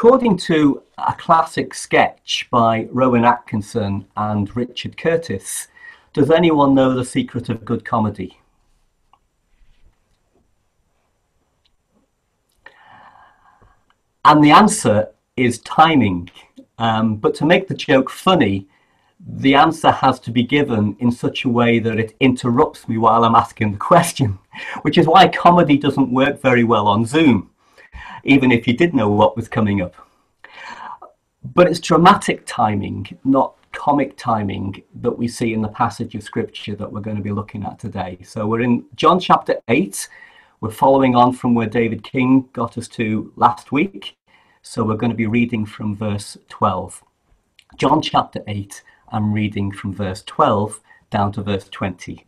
According to a classic sketch by Rowan Atkinson and Richard Curtis, does anyone know the secret of good comedy? And the answer is timing. Um, but to make the joke funny, the answer has to be given in such a way that it interrupts me while I'm asking the question, which is why comedy doesn't work very well on Zoom, even if you did know what was coming up. But it's dramatic timing, not comic timing, that we see in the passage of scripture that we're going to be looking at today. So we're in John chapter 8. We're following on from where David King got us to last week. So we're going to be reading from verse 12. John chapter 8, I'm reading from verse 12 down to verse 20.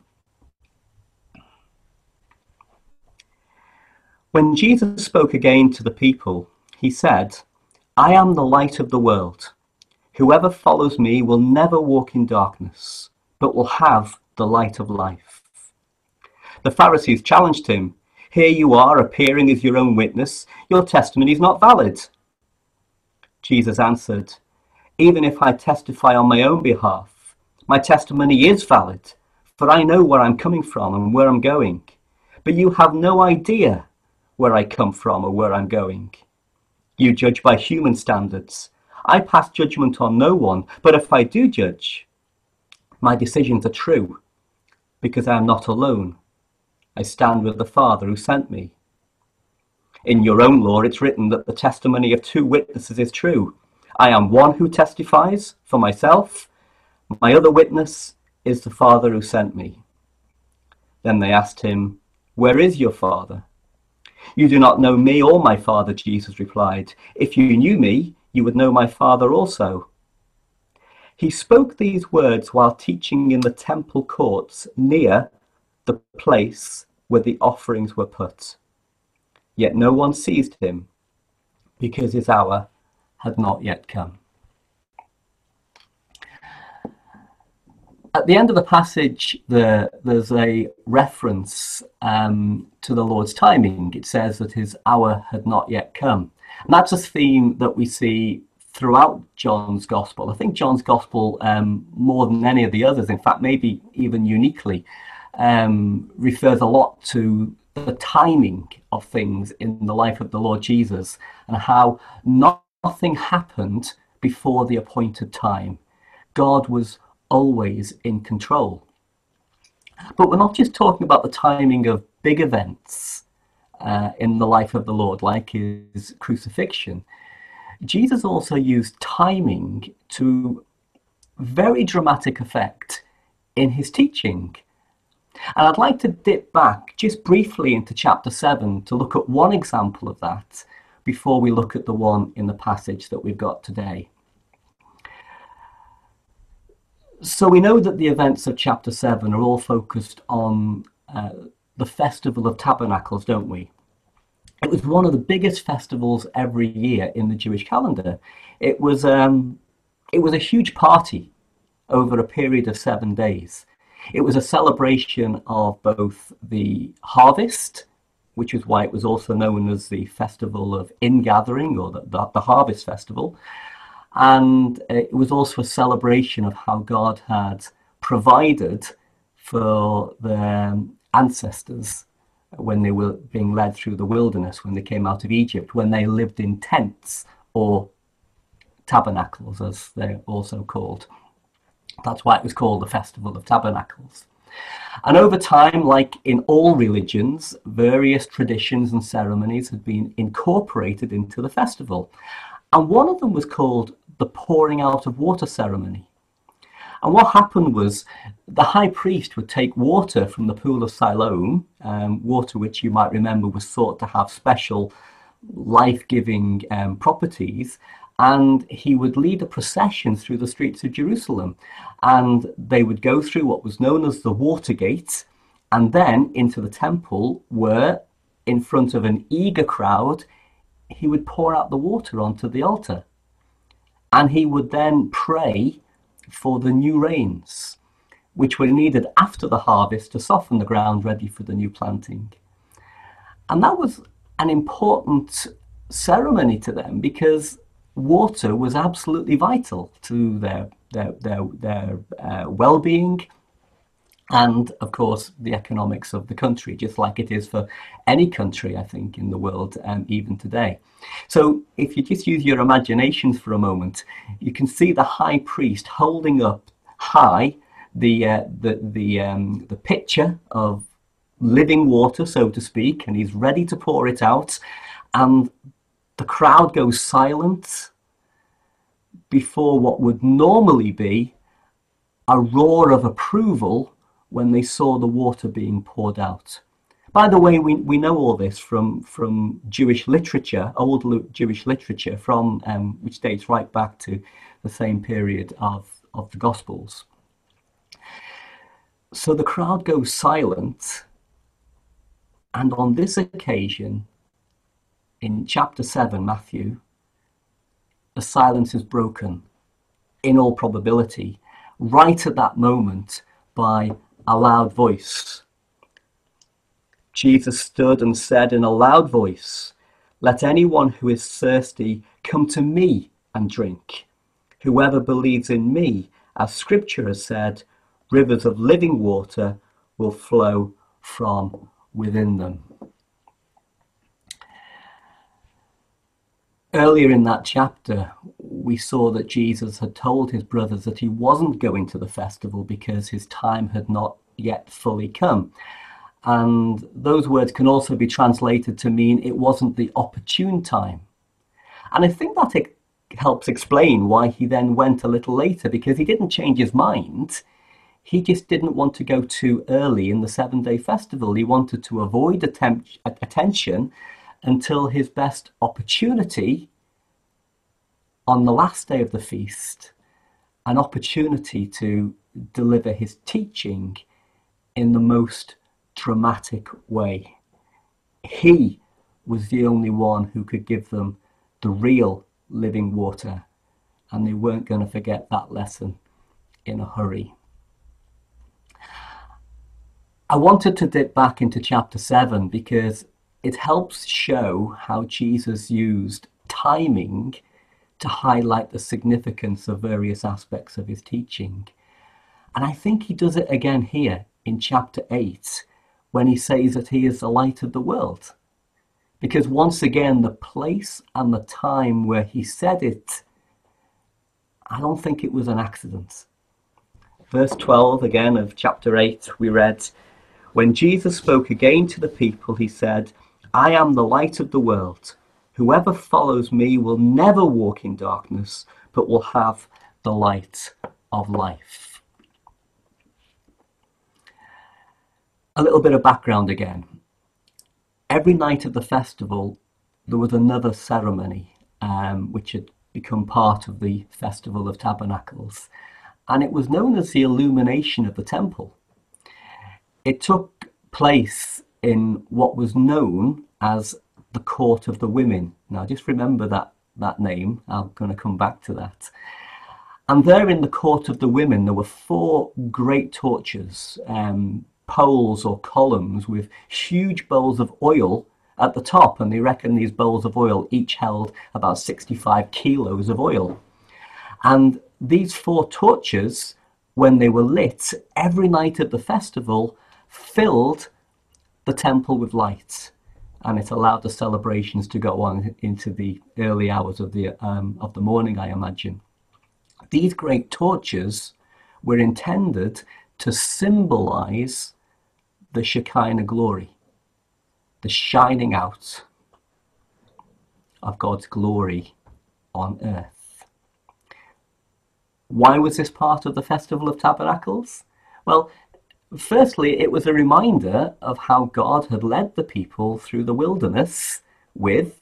When Jesus spoke again to the people, he said, I am the light of the world. Whoever follows me will never walk in darkness, but will have the light of life. The Pharisees challenged him, Here you are, appearing as your own witness. Your testimony is not valid. Jesus answered, Even if I testify on my own behalf, my testimony is valid, for I know where I'm coming from and where I'm going. But you have no idea where I come from or where I'm going. You judge by human standards. I pass judgment on no one, but if I do judge, my decisions are true, because I am not alone. I stand with the Father who sent me. In your own law, it's written that the testimony of two witnesses is true. I am one who testifies for myself. My other witness is the Father who sent me. Then they asked him, Where is your Father? You do not know me or my Father, Jesus replied. If you knew me, you would know my Father also. He spoke these words while teaching in the temple courts near the place where the offerings were put. Yet no one seized him, because his hour had not yet come. At the end of the passage, the, there's a reference um, to the Lord's timing. It says that his hour had not yet come. And that's a theme that we see throughout John's Gospel. I think John's Gospel, um, more than any of the others, in fact, maybe even uniquely, um, refers a lot to the timing of things in the life of the Lord Jesus and how nothing happened before the appointed time. God was always in control. But we're not just talking about the timing of big events uh, in the life of the Lord, like his crucifixion. Jesus also used timing to very dramatic effect in his teaching. And I'd like to dip back just briefly into chapter 7 to look at one example of that before we look at the one in the passage that we've got today. So we know that the events of chapter 7 are all focused on uh, the Festival of Tabernacles, don't we? It was one of the biggest festivals every year in the Jewish calendar. It was, um, it was a huge party over a period of seven days. It was a celebration of both the harvest, which is why it was also known as the Festival of Ingathering or the, the, the Harvest Festival. And uh, it was also a celebration of how God had provided for their um, ancestors when they were being led through the wilderness, when they came out of Egypt, when they lived in tents or tabernacles, as they're also called. That's why it was called the Festival of Tabernacles. And over time, like in all religions, various traditions and ceremonies had been incorporated into the festival. And one of them was called the pouring out of water ceremony. And what happened was the high priest would take water from the pool of Siloam, um, water which you might remember was thought to have special life giving um, properties, and he would lead a procession through the streets of Jerusalem. And they would go through what was known as the water gate, and then into the temple, where in front of an eager crowd, he would pour out the water onto the altar. And he would then pray for the new rains, which were needed after the harvest to soften the ground ready for the new planting. And that was an important ceremony to them because water was absolutely vital to their their their, their uh, well-being and of course the economics of the country just like it is for any country i think in the world um, even today. So if you just use your imaginations for a moment you can see the high priest holding up high the uh, the the um, the pitcher of living water so to speak and he's ready to pour it out. And the crowd goes silent before what would normally be a roar of approval when they saw the water being poured out. By the way, we, we know all this from, from Jewish literature, old Jewish literature, from um, which dates right back to the same period of, of the Gospels. So the crowd goes silent, and on this occasion, in chapter 7, Matthew, the silence is broken, in all probability, right at that moment by a loud voice. Jesus stood and said in a loud voice, Let anyone who is thirsty come to me and drink. Whoever believes in me, as scripture has said, rivers of living water will flow from within them. Earlier in that chapter, we saw that Jesus had told his brothers that he wasn't going to the festival because his time had not yet fully come. And those words can also be translated to mean it wasn't the opportune time. And I think that it helps explain why he then went a little later because he didn't change his mind. He just didn't want to go too early in the seven day festival. He wanted to avoid attention until his best opportunity on the last day of the feast, an opportunity to deliver his teaching in the most dramatic way. He was the only one who could give them the real living water, and they weren't going to forget that lesson in a hurry. I wanted to dip back into chapter 7 because it helps show how Jesus used timing to highlight the significance of various aspects of his teaching. And I think he does it again here in chapter 8 when he says that he is the light of the world. Because once again, the place and the time where he said it, I don't think it was an accident. Verse 12 again of chapter 8, we read, When Jesus spoke again to the people, he said, I am the light of the world. Whoever follows me will never walk in darkness, but will have the light of life. A little bit of background again. Every night of the festival, there was another ceremony um, which had become part of the Festival of Tabernacles, and it was known as the illumination of the temple. It took place in what was known as the Court of the Women. Now, just remember that, that name. I'm going to come back to that. And there in the Court of the Women, there were four great torches, um, poles or columns with huge bowls of oil at the top. And they reckon these bowls of oil each held about 65 kilos of oil. And these four torches, when they were lit every night of the festival, filled the temple with light, and it allowed the celebrations to go on into the early hours of the um, of the morning. I imagine these great torches were intended to symbolize the Shekinah glory, the shining out of God's glory on earth. Why was this part of the Festival of Tabernacles? Well, Firstly, it was a reminder of how God had led the people through the wilderness with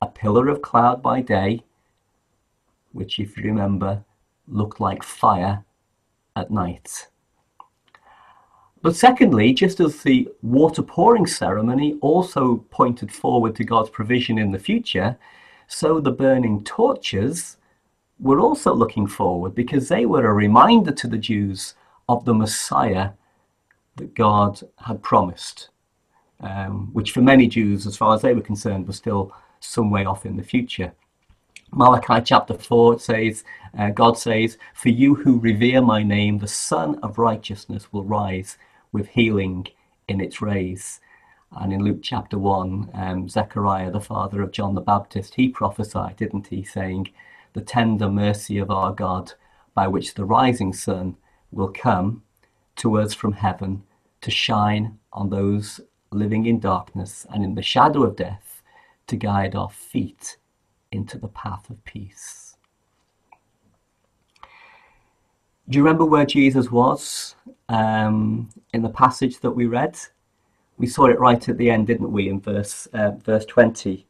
a pillar of cloud by day, which, if you remember, looked like fire at night. But secondly, just as the water pouring ceremony also pointed forward to God's provision in the future, so the burning torches were also looking forward because they were a reminder to the Jews of the Messiah that God had promised, um, which for many Jews, as far as they were concerned, was still some way off in the future. Malachi chapter 4 says, uh, God says, For you who revere my name, the Sun of righteousness will rise with healing in its rays. And in Luke chapter 1, um, Zechariah, the father of John the Baptist, he prophesied, didn't he, saying, The tender mercy of our God, by which the rising sun will come to us from heaven to shine on those living in darkness and in the shadow of death, to guide our feet into the path of peace. Do you remember where Jesus was um, in the passage that we read? We saw it right at the end, didn't we, in verse, uh, verse 20?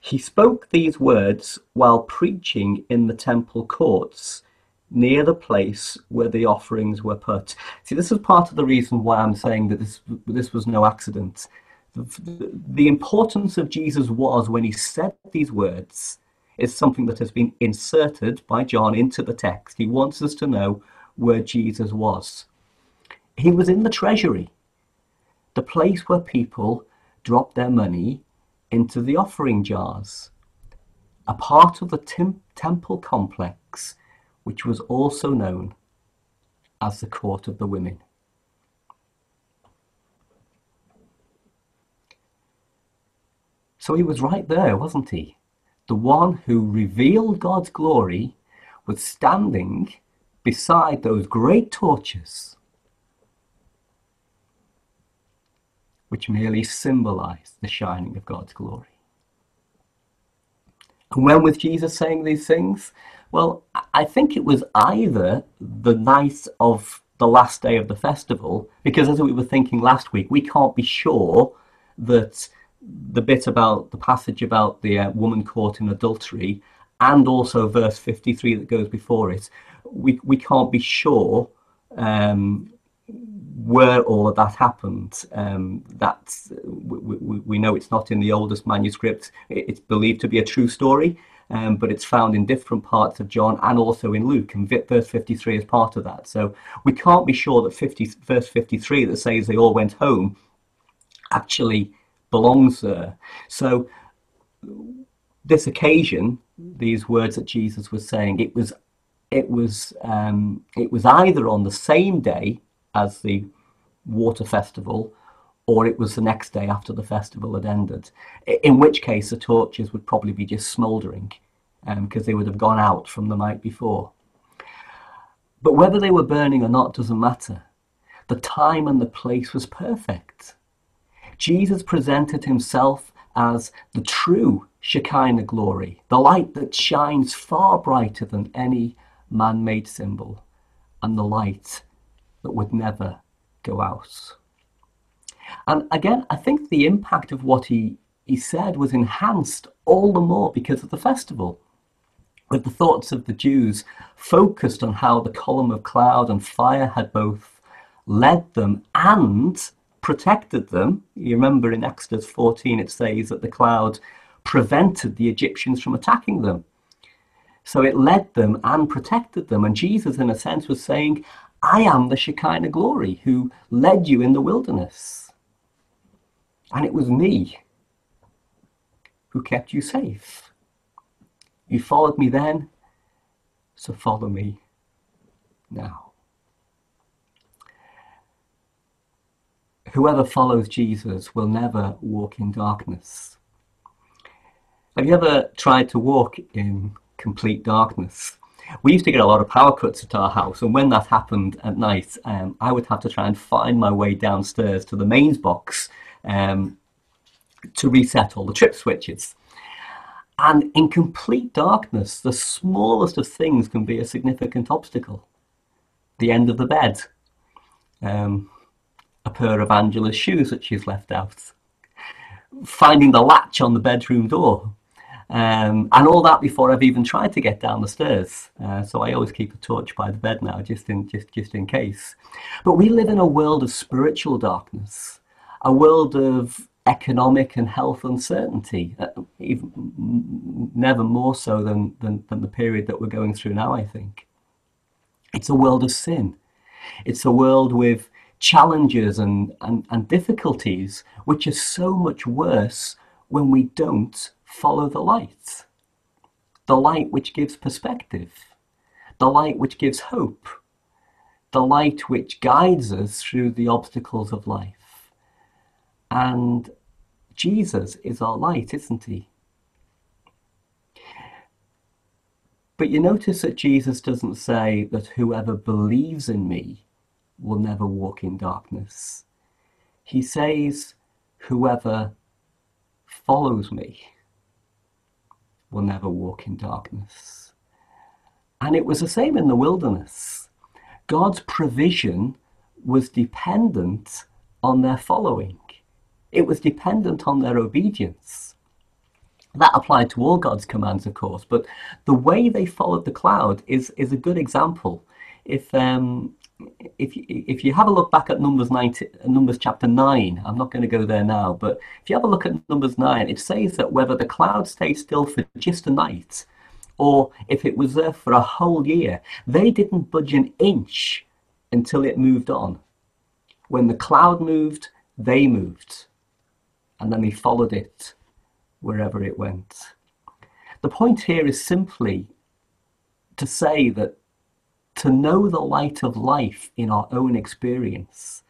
He spoke these words while preaching in the temple courts near the place where the offerings were put. See, this is part of the reason why I'm saying that this, this was no accident. The, the importance of Jesus was when he said these words is something that has been inserted by John into the text. He wants us to know where Jesus was. He was in the treasury, the place where people dropped their money into the offering jars, a part of the temple complex which was also known as the Court of the Women. So he was right there, wasn't he? The one who revealed God's glory was standing beside those great torches, which merely symbolized the shining of God's glory. And when was Jesus saying these things? Well, I think it was either the night of the last day of the festival, because as we were thinking last week, we can't be sure that the bit about the passage about the uh, woman caught in adultery and also verse 53 that goes before it, we, we can't be sure um, where all of that happened. Um, that's, we, we, we, know it's not in the oldest manuscript. It's believed to be a true story, um, but it's found in different parts of John and also in Luke, and verse 53 is part of that. So we can't be sure that 50, verse 53 that says they all went home actually belongs there. So this occasion, these words that Jesus was saying, it was it was um, it was either on the same day as the water festival or it was the next day after the festival had ended, in which case the torches would probably be just smouldering because um, they would have gone out from the night before. But whether they were burning or not doesn't matter. The time and the place was perfect. Jesus presented himself as the true Shekinah glory, the light that shines far brighter than any man made symbol, and the light that would never go out. And again, I think the impact of what he, he said was enhanced all the more because of the festival. With the thoughts of the Jews focused on how the column of cloud and fire had both led them and protected them. You remember in Exodus 14 it says that the cloud prevented the Egyptians from attacking them. So it led them and protected them. And Jesus, in a sense, was saying, I am the Shekinah glory who led you in the wilderness. And it was me who kept you safe. You followed me then, so follow me now. Whoever follows Jesus will never walk in darkness. Have you ever tried to walk in complete darkness? we used to get a lot of power cuts at our house, and when that happened at night, um, I would have to try and find my way downstairs to the mains box um, to reset all the trip switches. And in complete darkness, the smallest of things can be a significant obstacle. The end of the bed, um, a pair of Angela's shoes that she's left out, finding the latch on the bedroom door, um, and all that before I've even tried to get down the stairs. Uh, so I always keep a torch by the bed now, just in just just in case. But we live in a world of spiritual darkness, a world of economic and health uncertainty, uh, even never more so than, than than the period that we're going through now. I think it's a world of sin. It's a world with challenges and, and, and difficulties, which are so much worse when we don't follow the light. The light which gives perspective, the light which gives hope, the light which guides us through the obstacles of life. And Jesus is our light, isn't he? But you notice that Jesus doesn't say that whoever believes in me will never walk in darkness. He says, whoever follows me will never walk in darkness. And it was the same in the wilderness. God's provision was dependent on their following, it was dependent on their obedience. That applied to all God's commands, of course, but the way they followed the cloud is, is a good example. If um, if you, if you have a look back at Numbers 90, Numbers chapter 9, I'm not going to go there now, but if you have a look at Numbers 9, it says that whether the cloud stayed still for just a night or if it was there for a whole year, they didn't budge an inch until it moved on. When the cloud moved, they moved, and then they followed it wherever it went. The point here is simply to say that to know the light of life in our own experience,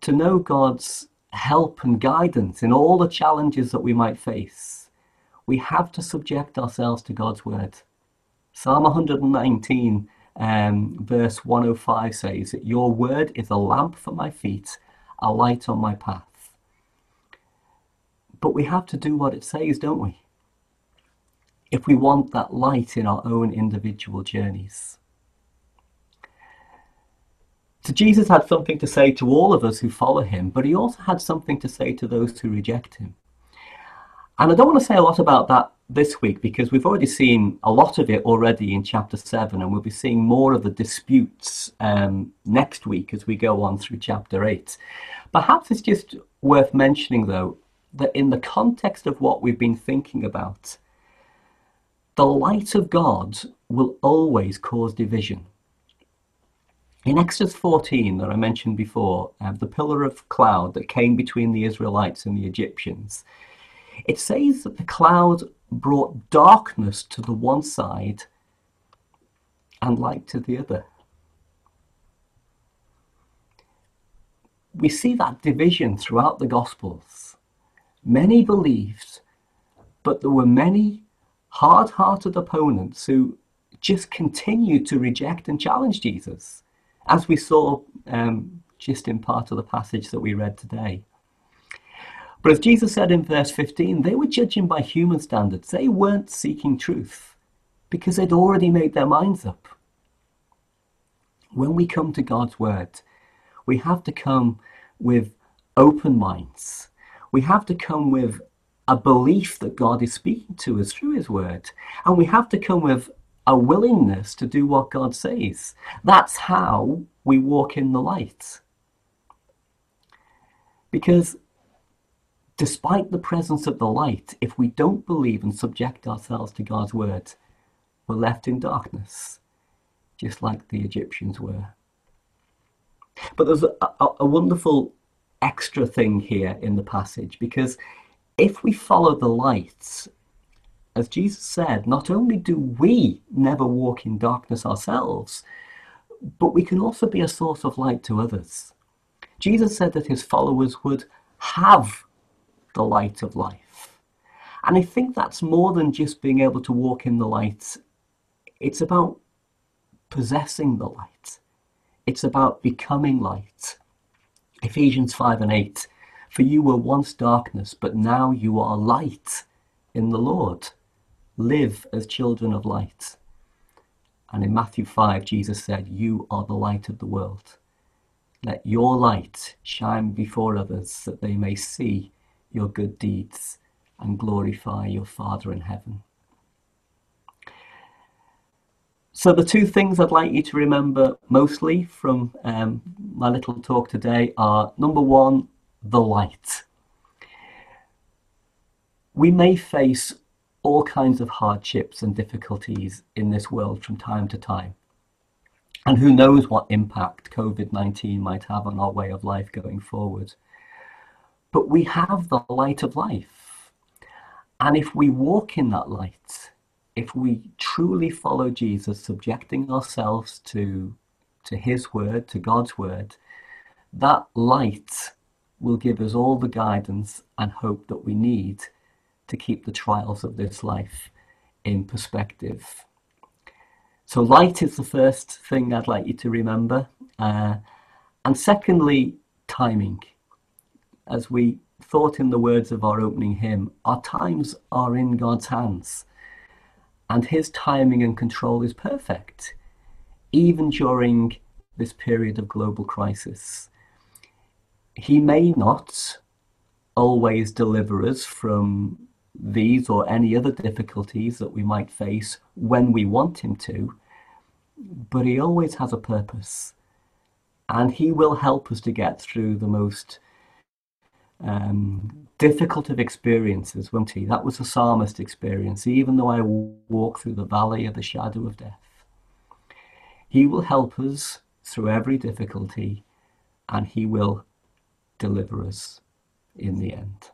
to know God's help and guidance in all the challenges that we might face, we have to subject ourselves to God's word. Psalm 119, um, verse 105 says that your word is a lamp for my feet, a light on my path. But we have to do what it says, don't we? If we want that light in our own individual journeys. So Jesus had something to say to all of us who follow him, but he also had something to say to those who reject him. And I don't want to say a lot about that this week because we've already seen a lot of it already in chapter 7, and we'll be seeing more of the disputes um, next week as we go on through chapter 8. Perhaps it's just worth mentioning, though, that in the context of what we've been thinking about, the light of God will always cause division. In Exodus 14, that I mentioned before, uh, the pillar of cloud that came between the Israelites and the Egyptians, it says that the cloud brought darkness to the one side and light to the other. We see that division throughout the Gospels. Many believed, but there were many hard hearted opponents who just continued to reject and challenge Jesus as we saw um, just in part of the passage that we read today. But as Jesus said in verse 15, they were judging by human standards. They weren't seeking truth because they'd already made their minds up. When we come to God's word, we have to come with open minds. We have to come with a belief that God is speaking to us through his word. And we have to come with a willingness to do what God says. That's how we walk in the light. Because despite the presence of the light, if we don't believe and subject ourselves to God's word, we're left in darkness, just like the Egyptians were. But there's a, a, a wonderful extra thing here in the passage because if we follow the lights, as Jesus said, not only do we never walk in darkness ourselves, but we can also be a source of light to others. Jesus said that his followers would have the light of life. And I think that's more than just being able to walk in the light. It's about possessing the light. It's about becoming light. Ephesians 5 and 8. For you were once darkness, but now you are light in the Lord live as children of light. And in Matthew 5, Jesus said, You are the light of the world. Let your light shine before others that they may see your good deeds and glorify your Father in heaven. So, the two things I'd like you to remember mostly from um, my little talk today are number one, the light. We may face all kinds of hardships and difficulties in this world from time to time. And who knows what impact COVID 19 might have on our way of life going forward. But we have the light of life. And if we walk in that light, if we truly follow Jesus, subjecting ourselves to, to His word, to God's word, that light will give us all the guidance and hope that we need to keep the trials of this life in perspective. So, light is the first thing I'd like you to remember. Uh, and secondly, timing. As we thought in the words of our opening hymn, our times are in God's hands, and His timing and control is perfect, even during this period of global crisis. He may not always deliver us from these or any other difficulties that we might face when we want Him to, but He always has a purpose. And He will help us to get through the most um, difficult of experiences, won't He? That was a psalmist experience. Even though I walk through the valley of the shadow of death, He will help us through every difficulty and He will deliver us in the end.